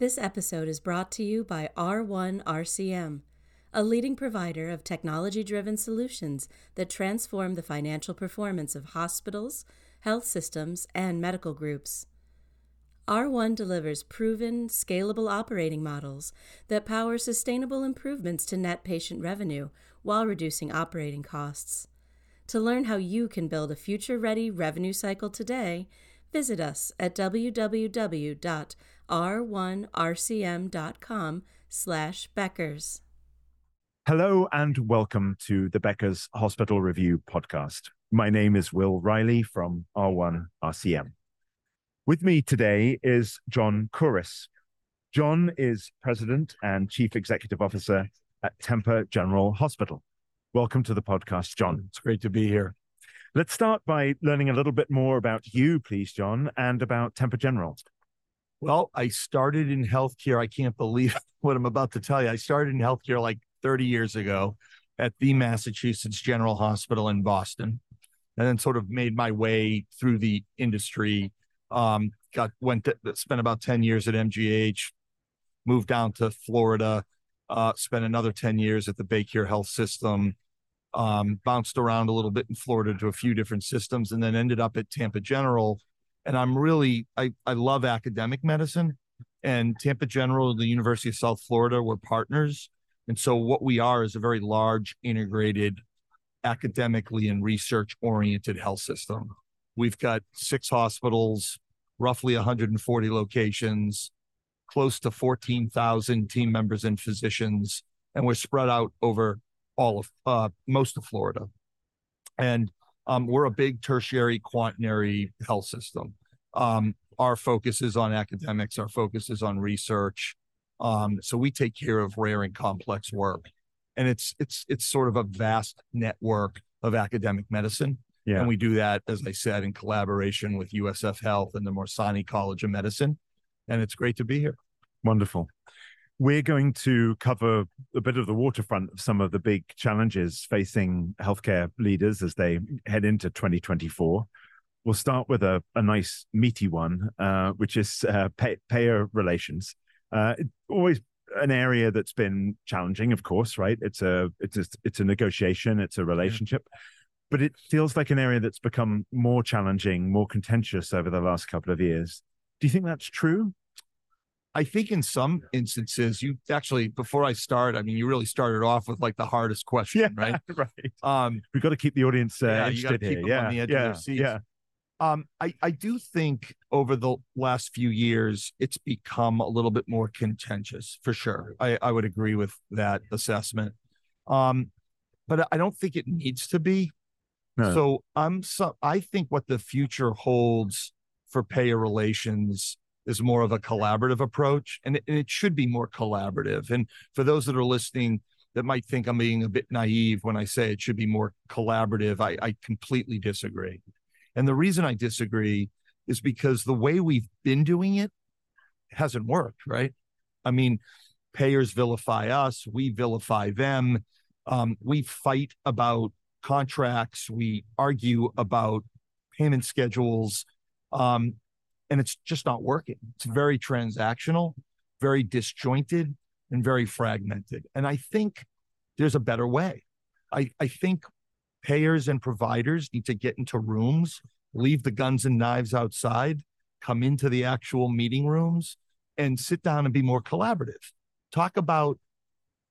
This episode is brought to you by R1 RCM, a leading provider of technology driven solutions that transform the financial performance of hospitals, health systems, and medical groups. R1 delivers proven, scalable operating models that power sustainable improvements to net patient revenue while reducing operating costs. To learn how you can build a future ready revenue cycle today, visit us at www.r1rcm.com slash Beckers. Hello and welcome to the Becker's Hospital Review podcast. My name is Will Riley from R1 RCM. With me today is John Couris. John is President and Chief Executive Officer at Tampa General Hospital. Welcome to the podcast, John. It's great to be here. Let's start by learning a little bit more about you, please, John, and about Tampa General. Well, I started in healthcare. I can't believe what I'm about to tell you. I started in healthcare like 30 years ago at the Massachusetts General Hospital in Boston, and then sort of made my way through the industry. Um, got went to, spent about 10 years at MGH, moved down to Florida, uh, spent another 10 years at the Baycare Health System, um, bounced around a little bit in Florida to a few different systems, and then ended up at Tampa General. And I'm really, I, I love academic medicine. And Tampa General, and the University of South Florida, we're partners. And so what we are is a very large, integrated, academically and research oriented health system. We've got six hospitals, roughly 140 locations, close to 14,000 team members and physicians, and we're spread out over all of uh, most of Florida. And um, we're a big tertiary quaternary health system. Um, our focus is on academics. Our focus is on research. Um, so we take care of rare and complex work, and it's it's it's sort of a vast network of academic medicine. Yeah. And we do that, as I said, in collaboration with USF Health and the Morsani College of Medicine. And it's great to be here. Wonderful. We're going to cover a bit of the waterfront of some of the big challenges facing healthcare leaders as they head into 2024. We'll start with a, a nice meaty one, uh, which is uh, pay, payer relations. Uh, always an area that's been challenging, of course, right? It's a it's a, it's a negotiation, it's a relationship, yeah. but it feels like an area that's become more challenging, more contentious over the last couple of years. Do you think that's true? I think in some instances, you actually before I start, I mean, you really started off with like the hardest question, yeah, right? Right. Um, we've got to keep the audience uh, yeah, interested keep here. yeah, on the edge yeah, of their seats. yeah. Um, I I do think over the last few years, it's become a little bit more contentious for sure. I I would agree with that assessment. Um, but I don't think it needs to be. No. So I'm so I think what the future holds for payer relations is more of a collaborative approach and it, and it, should be more collaborative. And for those that are listening that might think i'm being a bit naive when i say it should be more collaborative i, I completely disagree. And the reason i disagree is because the way we've been doing it hasn't worked right? I mean payers vilify us we vilify them um, we fight about contracts we argue about payment schedules um, and it's just not working. It's very transactional, very disjointed, and very fragmented. And I think there's a better way. I, I think payers and providers need to get into rooms, leave the guns and knives outside, come into the actual meeting rooms, and sit down and be more collaborative. Talk about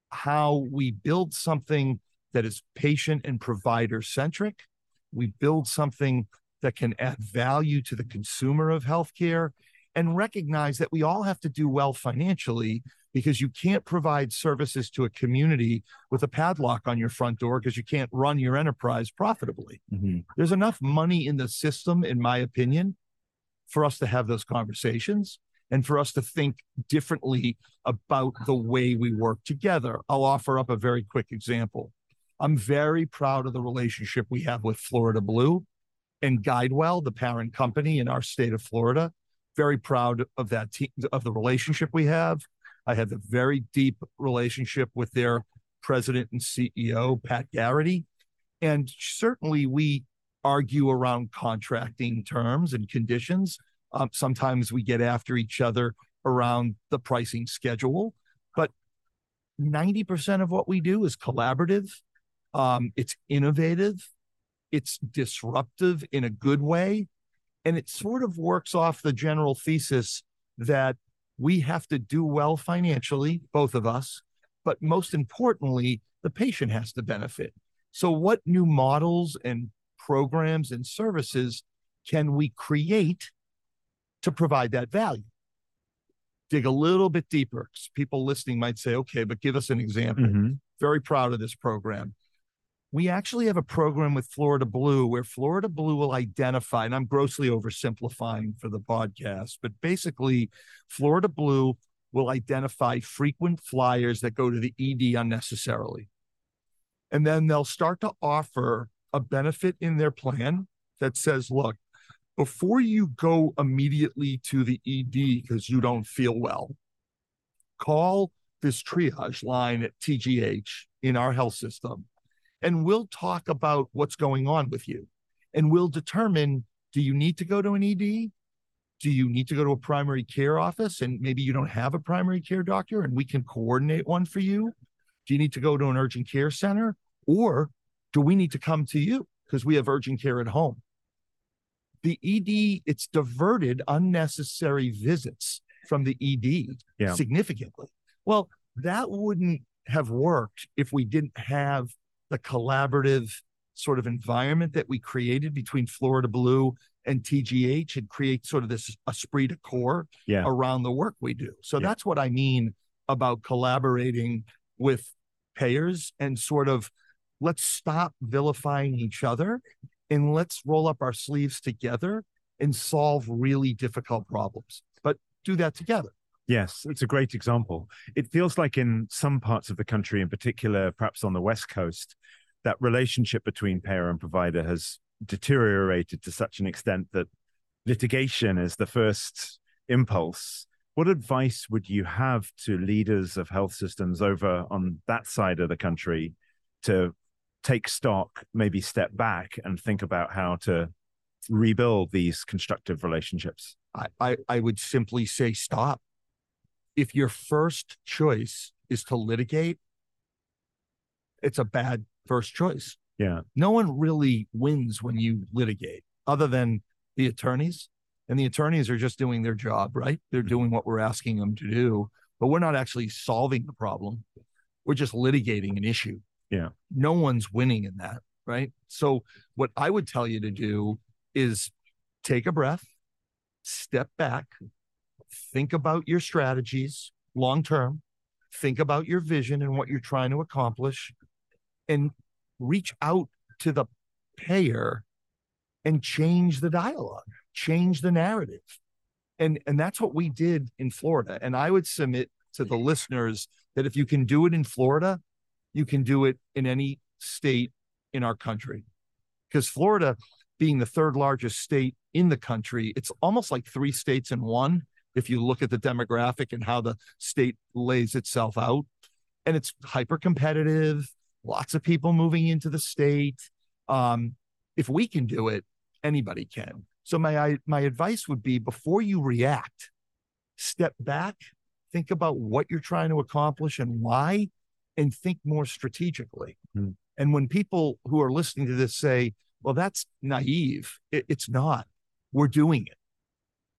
how we build something that is patient and provider centric. We build something that can add value to the consumer of healthcare and recognize that we all have to do well financially because you can't provide services to a community with a padlock on your front door because you can't run your enterprise profitably. Mm-hmm. There's enough money in the system, in my opinion, for us to have those conversations and for us to think differently about the way we work together. I'll offer up a very quick example. I'm very proud of the relationship we have with Florida Blue and Guidewell, the parent company in our state of Florida. Very proud of that team, of the relationship we have. I have a very deep relationship with their president and CEO, Pat Geraghty. And certainly we argue around contracting terms and conditions. Um, sometimes we get after each other around the pricing schedule, but 90% of what we do is collaborative. Um, it's innovative, it's disruptive in a good way. And it sort of works off the general thesis that we have to do well financially, both of us, but most importantly, the patient has to benefit. So, what new models and programs and services can we create to provide that value? Dig a little bit deeper. People listening might say, okay, but give us an example. Mm-hmm. Very proud of this program. We actually have a program with Florida Blue where Florida Blue will identify, and I'm grossly oversimplifying for the podcast, but basically, Florida Blue will identify frequent flyers that go to the ED unnecessarily. And then they'll start to offer a benefit in their plan that says, look, before you go immediately to the ED because you don't feel well, call this triage line at TGH in our health system, and we'll talk about what's going on with you. And we'll determine do you need to go to an ED? Do you need to go to a primary care office? And maybe you don't have a primary care doctor and we can coordinate one for you. Do you need to go to an urgent care center? Or do we need to come to you because we have urgent care at home? The ED, it's diverted unnecessary visits from the ED yeah. significantly. Well, that wouldn't have worked if we didn't have the collaborative sort of environment that we created between Florida Blue and TGH and create sort of this esprit de corps yeah. around the work we do. So yeah. that's what I mean about collaborating with payers and sort of let's stop vilifying each other and let's roll up our sleeves together and solve really difficult problems, but do that together. Yes, it's a great example. It feels like in some parts of the country, in particular, perhaps on the West Coast, that relationship between payer and provider has deteriorated to such an extent that litigation is the first impulse. What advice would you have to leaders of health systems over on that side of the country to take stock, maybe step back and think about how to rebuild these constructive relationships? I, I, I would simply say stop. If your first choice is to litigate, it's a bad first choice. Yeah. No one really wins when you litigate, other than the attorneys. And the attorneys are just doing their job, right? They're mm-hmm. doing what we're asking them to do, but we're not actually solving the problem. We're just litigating an issue. Yeah. No one's winning in that. Right. So, what I would tell you to do is take a breath, step back, think about your strategies long term, think about your vision and what you're trying to accomplish, and reach out to the payer and change the dialogue, change the narrative. And, and that's what we did in Florida. And I would submit to the listeners that if you can do it in Florida, you can do it in any state in our country. Because Florida, being the third largest state in the country, it's almost like three states in one. If you look at the demographic and how the state lays itself out, and it's hyper competitive, lots of people moving into the state. Um, if we can do it, anybody can. So my my advice would be before you react, step back, think about what you're trying to accomplish and why, and think more strategically. Mm. And when people who are listening to this say, well, that's naive, it, it's not. We're doing it.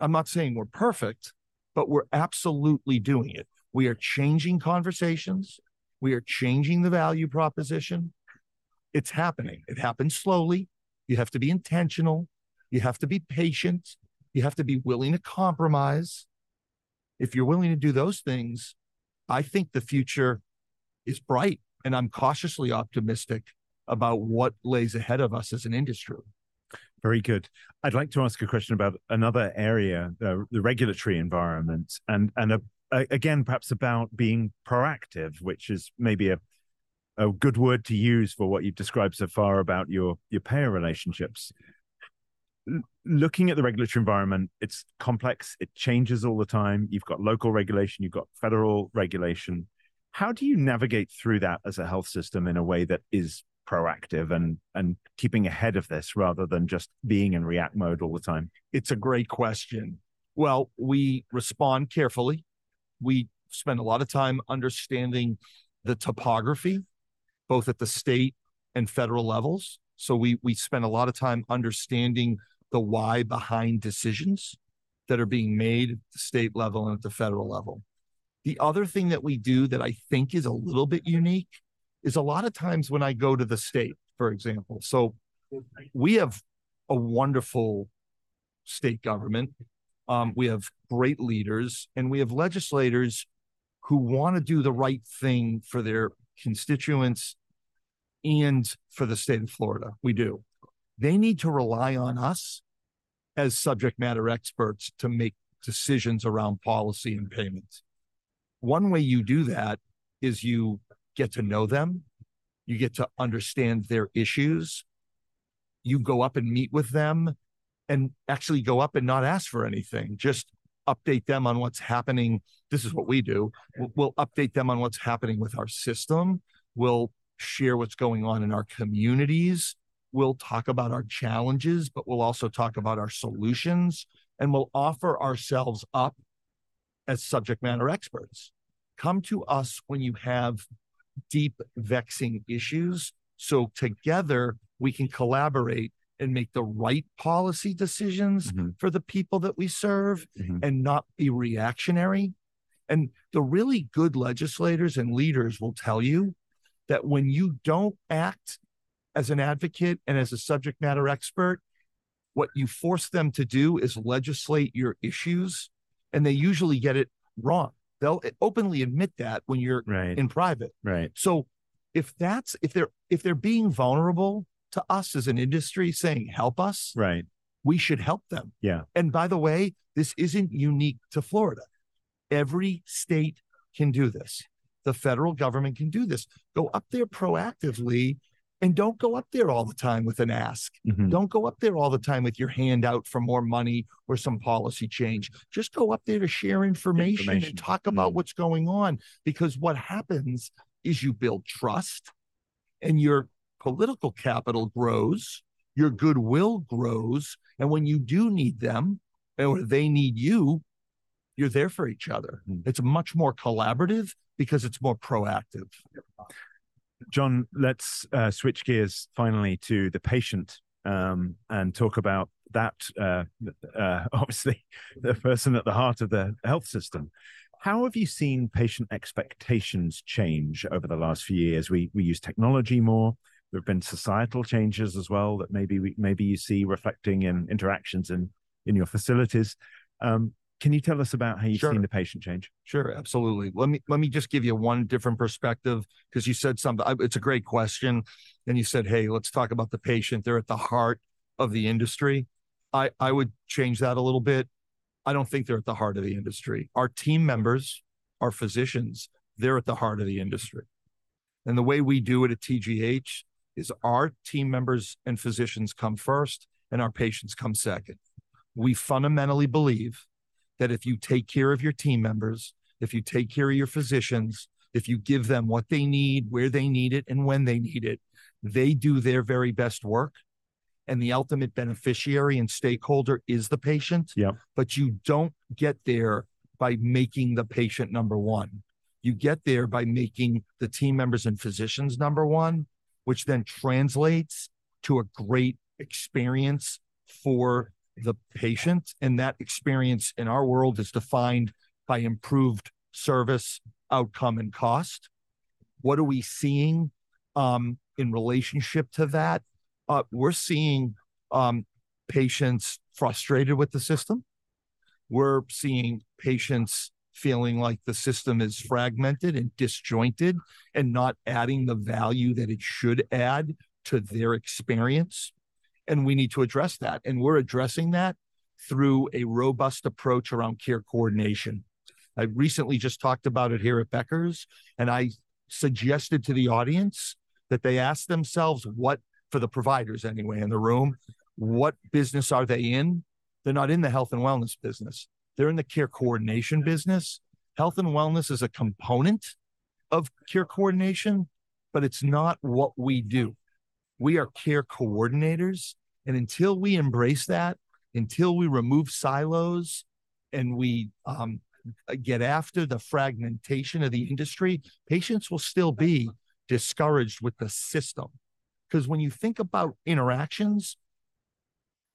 I'm not saying we're perfect, but we're absolutely doing it. We are changing conversations. We are changing the value proposition. It's happening. It happens slowly. You have to be intentional. You have to be patient. You have to be willing to compromise. If you're willing to do those things, I think the future is bright and I'm cautiously optimistic about what lays ahead of us as an industry. Very good. I'd like to ask a question about another area, uh, the regulatory environment, and and a, a, again perhaps about being proactive, which is maybe a a good word to use for what you've described so far about your your payer relationships. Looking at the regulatory environment, it's complex. It changes all the time. You've got local regulation, you've got federal regulation how do you navigate through that as a health system in a way that is proactive and and keeping ahead of this rather than just being in react mode all the time? It's a great question. Well, we respond carefully. We spend a lot of time understanding the topography, both at the state and federal levels. So we we spend a lot of time understanding the why behind decisions that are being made at the state level and at the federal level. The other thing that we do that I think is a little bit unique is a lot of times when I go to the state, for example. So we have a wonderful state government. Um, we have great leaders and we have legislators who want to do the right thing for their constituents and for the state of Florida. We do. They need to rely on us as subject matter experts to make decisions around policy and payments. One way you do that is you get to know them, you get to understand their issues, you go up and meet with them and actually go up and not ask for anything, just update them on what's happening. This is what we do. We'll, update them on what's happening with our system. We'll share what's going on in our communities. We'll talk about our challenges, but we'll also talk about our solutions and we'll offer ourselves up as subject matter experts. Come to us when you have deep, vexing issues. So together we can collaborate and make the right policy decisions Mhm. for the people that we serve Mhm. and not be reactionary. And the really good legislators and leaders will tell you that when you don't act as an advocate and as a subject matter expert, what you force them to do is legislate your issues, and they usually get it wrong. They'll openly admit that when you're Right. in private. right. So if that's if they're if they're being vulnerable to us as an industry saying help us, Right. we should help them. Yeah. And by the way, this isn't unique to Florida. Every state can do this. The federal government can do this. Go up there proactively and don't go up there all the time with an ask. Mhm. Don't go up there all the time with your hand out for more money or some policy change. Just go up there to share information, Information. and talk about Mm. what's going on. Because what happens is you build trust and your political capital grows, your goodwill grows. And when you do need them or they need you, you're there for each other. Mm. It's much more collaborative because it's more proactive. John, let's uh, switch gears finally to the patient um, and talk about that. Uh, uh, obviously, the person at the heart of the health system. How have you seen patient expectations change over the last few years? We we use technology more. There have been societal changes as well that maybe we, maybe you see reflecting in interactions in in your facilities. Um, can you tell us about how you've Sure. seen the patient change? Sure, absolutely. Let me let me just give you one different perspective because you said something. It's a great question, and you said, "Hey, let's talk about the patient. They're at the heart of the industry." I I would change that a little bit. I don't think they're at the heart of the industry. Our team members, our physicians, they're at the heart of the industry. And the way we do it at TGH is our team members and physicians come first, and our patients come second. We fundamentally believe that if you take care of your team members, if you take care of your physicians, if you give them what they need, where they need it, and when they need it, they do their very best work. And the ultimate beneficiary and stakeholder is the patient. Yep. But you don't get there by making the patient number one. You get there by making the team members and physicians number one, which then translates to a great experience for the patient. And that experience in our world is defined by improved service, outcome, and cost. What are we seeing um, in relationship to that? Uh, we're seeing um, patients frustrated with the system. We're seeing patients feeling like the system is fragmented and disjointed and not adding the value that it should add to their experience. And we need to address that. And we're addressing that through a robust approach around care coordination. I recently just talked about it here at Becker's, and I suggested to the audience that they ask themselves what, for the providers anyway in the room, what business are they in? They're not in the health and wellness business. They're in the care coordination business. Health and wellness is a component of care coordination, but it's not what we do. We are care coordinators. And until we embrace that, until we remove silos, and we um, get after the fragmentation of the industry, patients will still be discouraged with the system. Because when you think about interactions,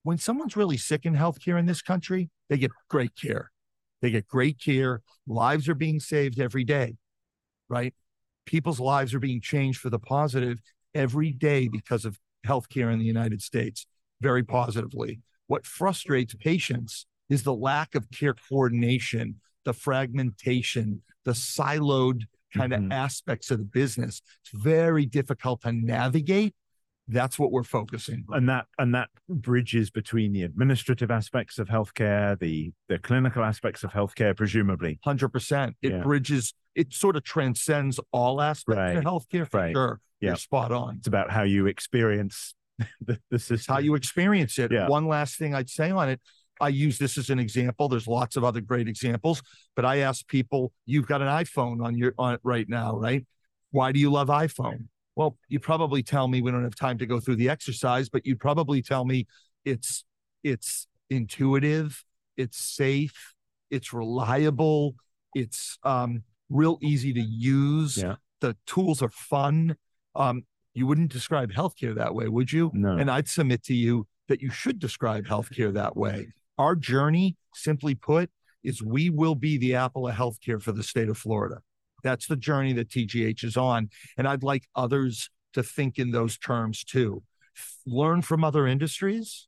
when someone's really sick in healthcare in this country, they get great care. They get great care. Lives are being saved every day, right? People's lives are being changed for the positive every day because of healthcare in the United States, very positively. What frustrates patients is the lack of care coordination, the fragmentation, the siloed kind Mhm. of aspects of the business. It's very difficult to navigate. That's what we're focusing on. and that and that bridges between the administrative aspects of healthcare, the the clinical aspects of healthcare, presumably. Hundred percent. It Yeah. bridges. It sort of transcends all aspects Right. of healthcare. For Right. sure, Yeah. you're spot on. It's about how you experience the, is how you experience it. Yeah. One last thing I'd say on it. I use this as an example. There's lots of other great examples, but I ask people, you've got an iPhone on your on it right now, right? Why do you love iPhone? Well, you probably tell me we don't have time to go through the exercise, but you'd probably tell me it's it's intuitive, it's safe, it's reliable, it's um real easy to use. Yeah. The tools are fun. Um, you wouldn't describe healthcare that way, would you? No. And I'd submit to you that you should describe healthcare that way. Our journey, simply put, is we will be the apple of healthcare for the state of Florida. That's the journey that TGH is on. And I'd like others to think in those terms too. Learn from other industries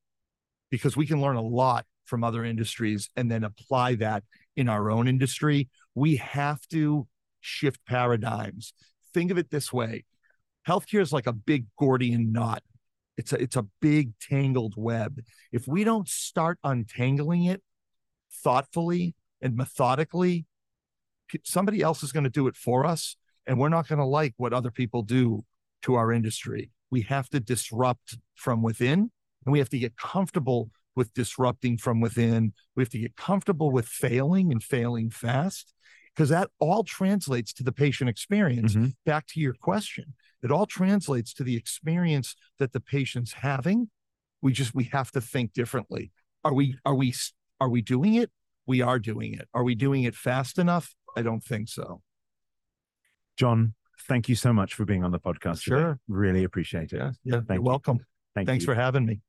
because we can learn a lot from other industries and then apply that in our own industry. We have to shift paradigms. Think of it this way healthcare is like a big Gordian knot. It's a it's a big tangled web. If we don't start untangling it thoughtfully and methodically, somebody else is going to do it for us, and we're not going to like what other people do to our industry. We have to disrupt from within, and we have to get comfortable with disrupting from within. We have to get comfortable with failing and failing fast, because that all translates to the patient experience. Mhm. Back to your question, it all translates to the experience that the patient's having. We just we have to think differently. Are we are we are we doing it? We are doing it. Are we doing it fast enough? I don't think so. John, thank you so much for being on the podcast. today. Sure. Really appreciate it. Yeah, yeah. Thank You're you. welcome. Thank Thanks you. for having me.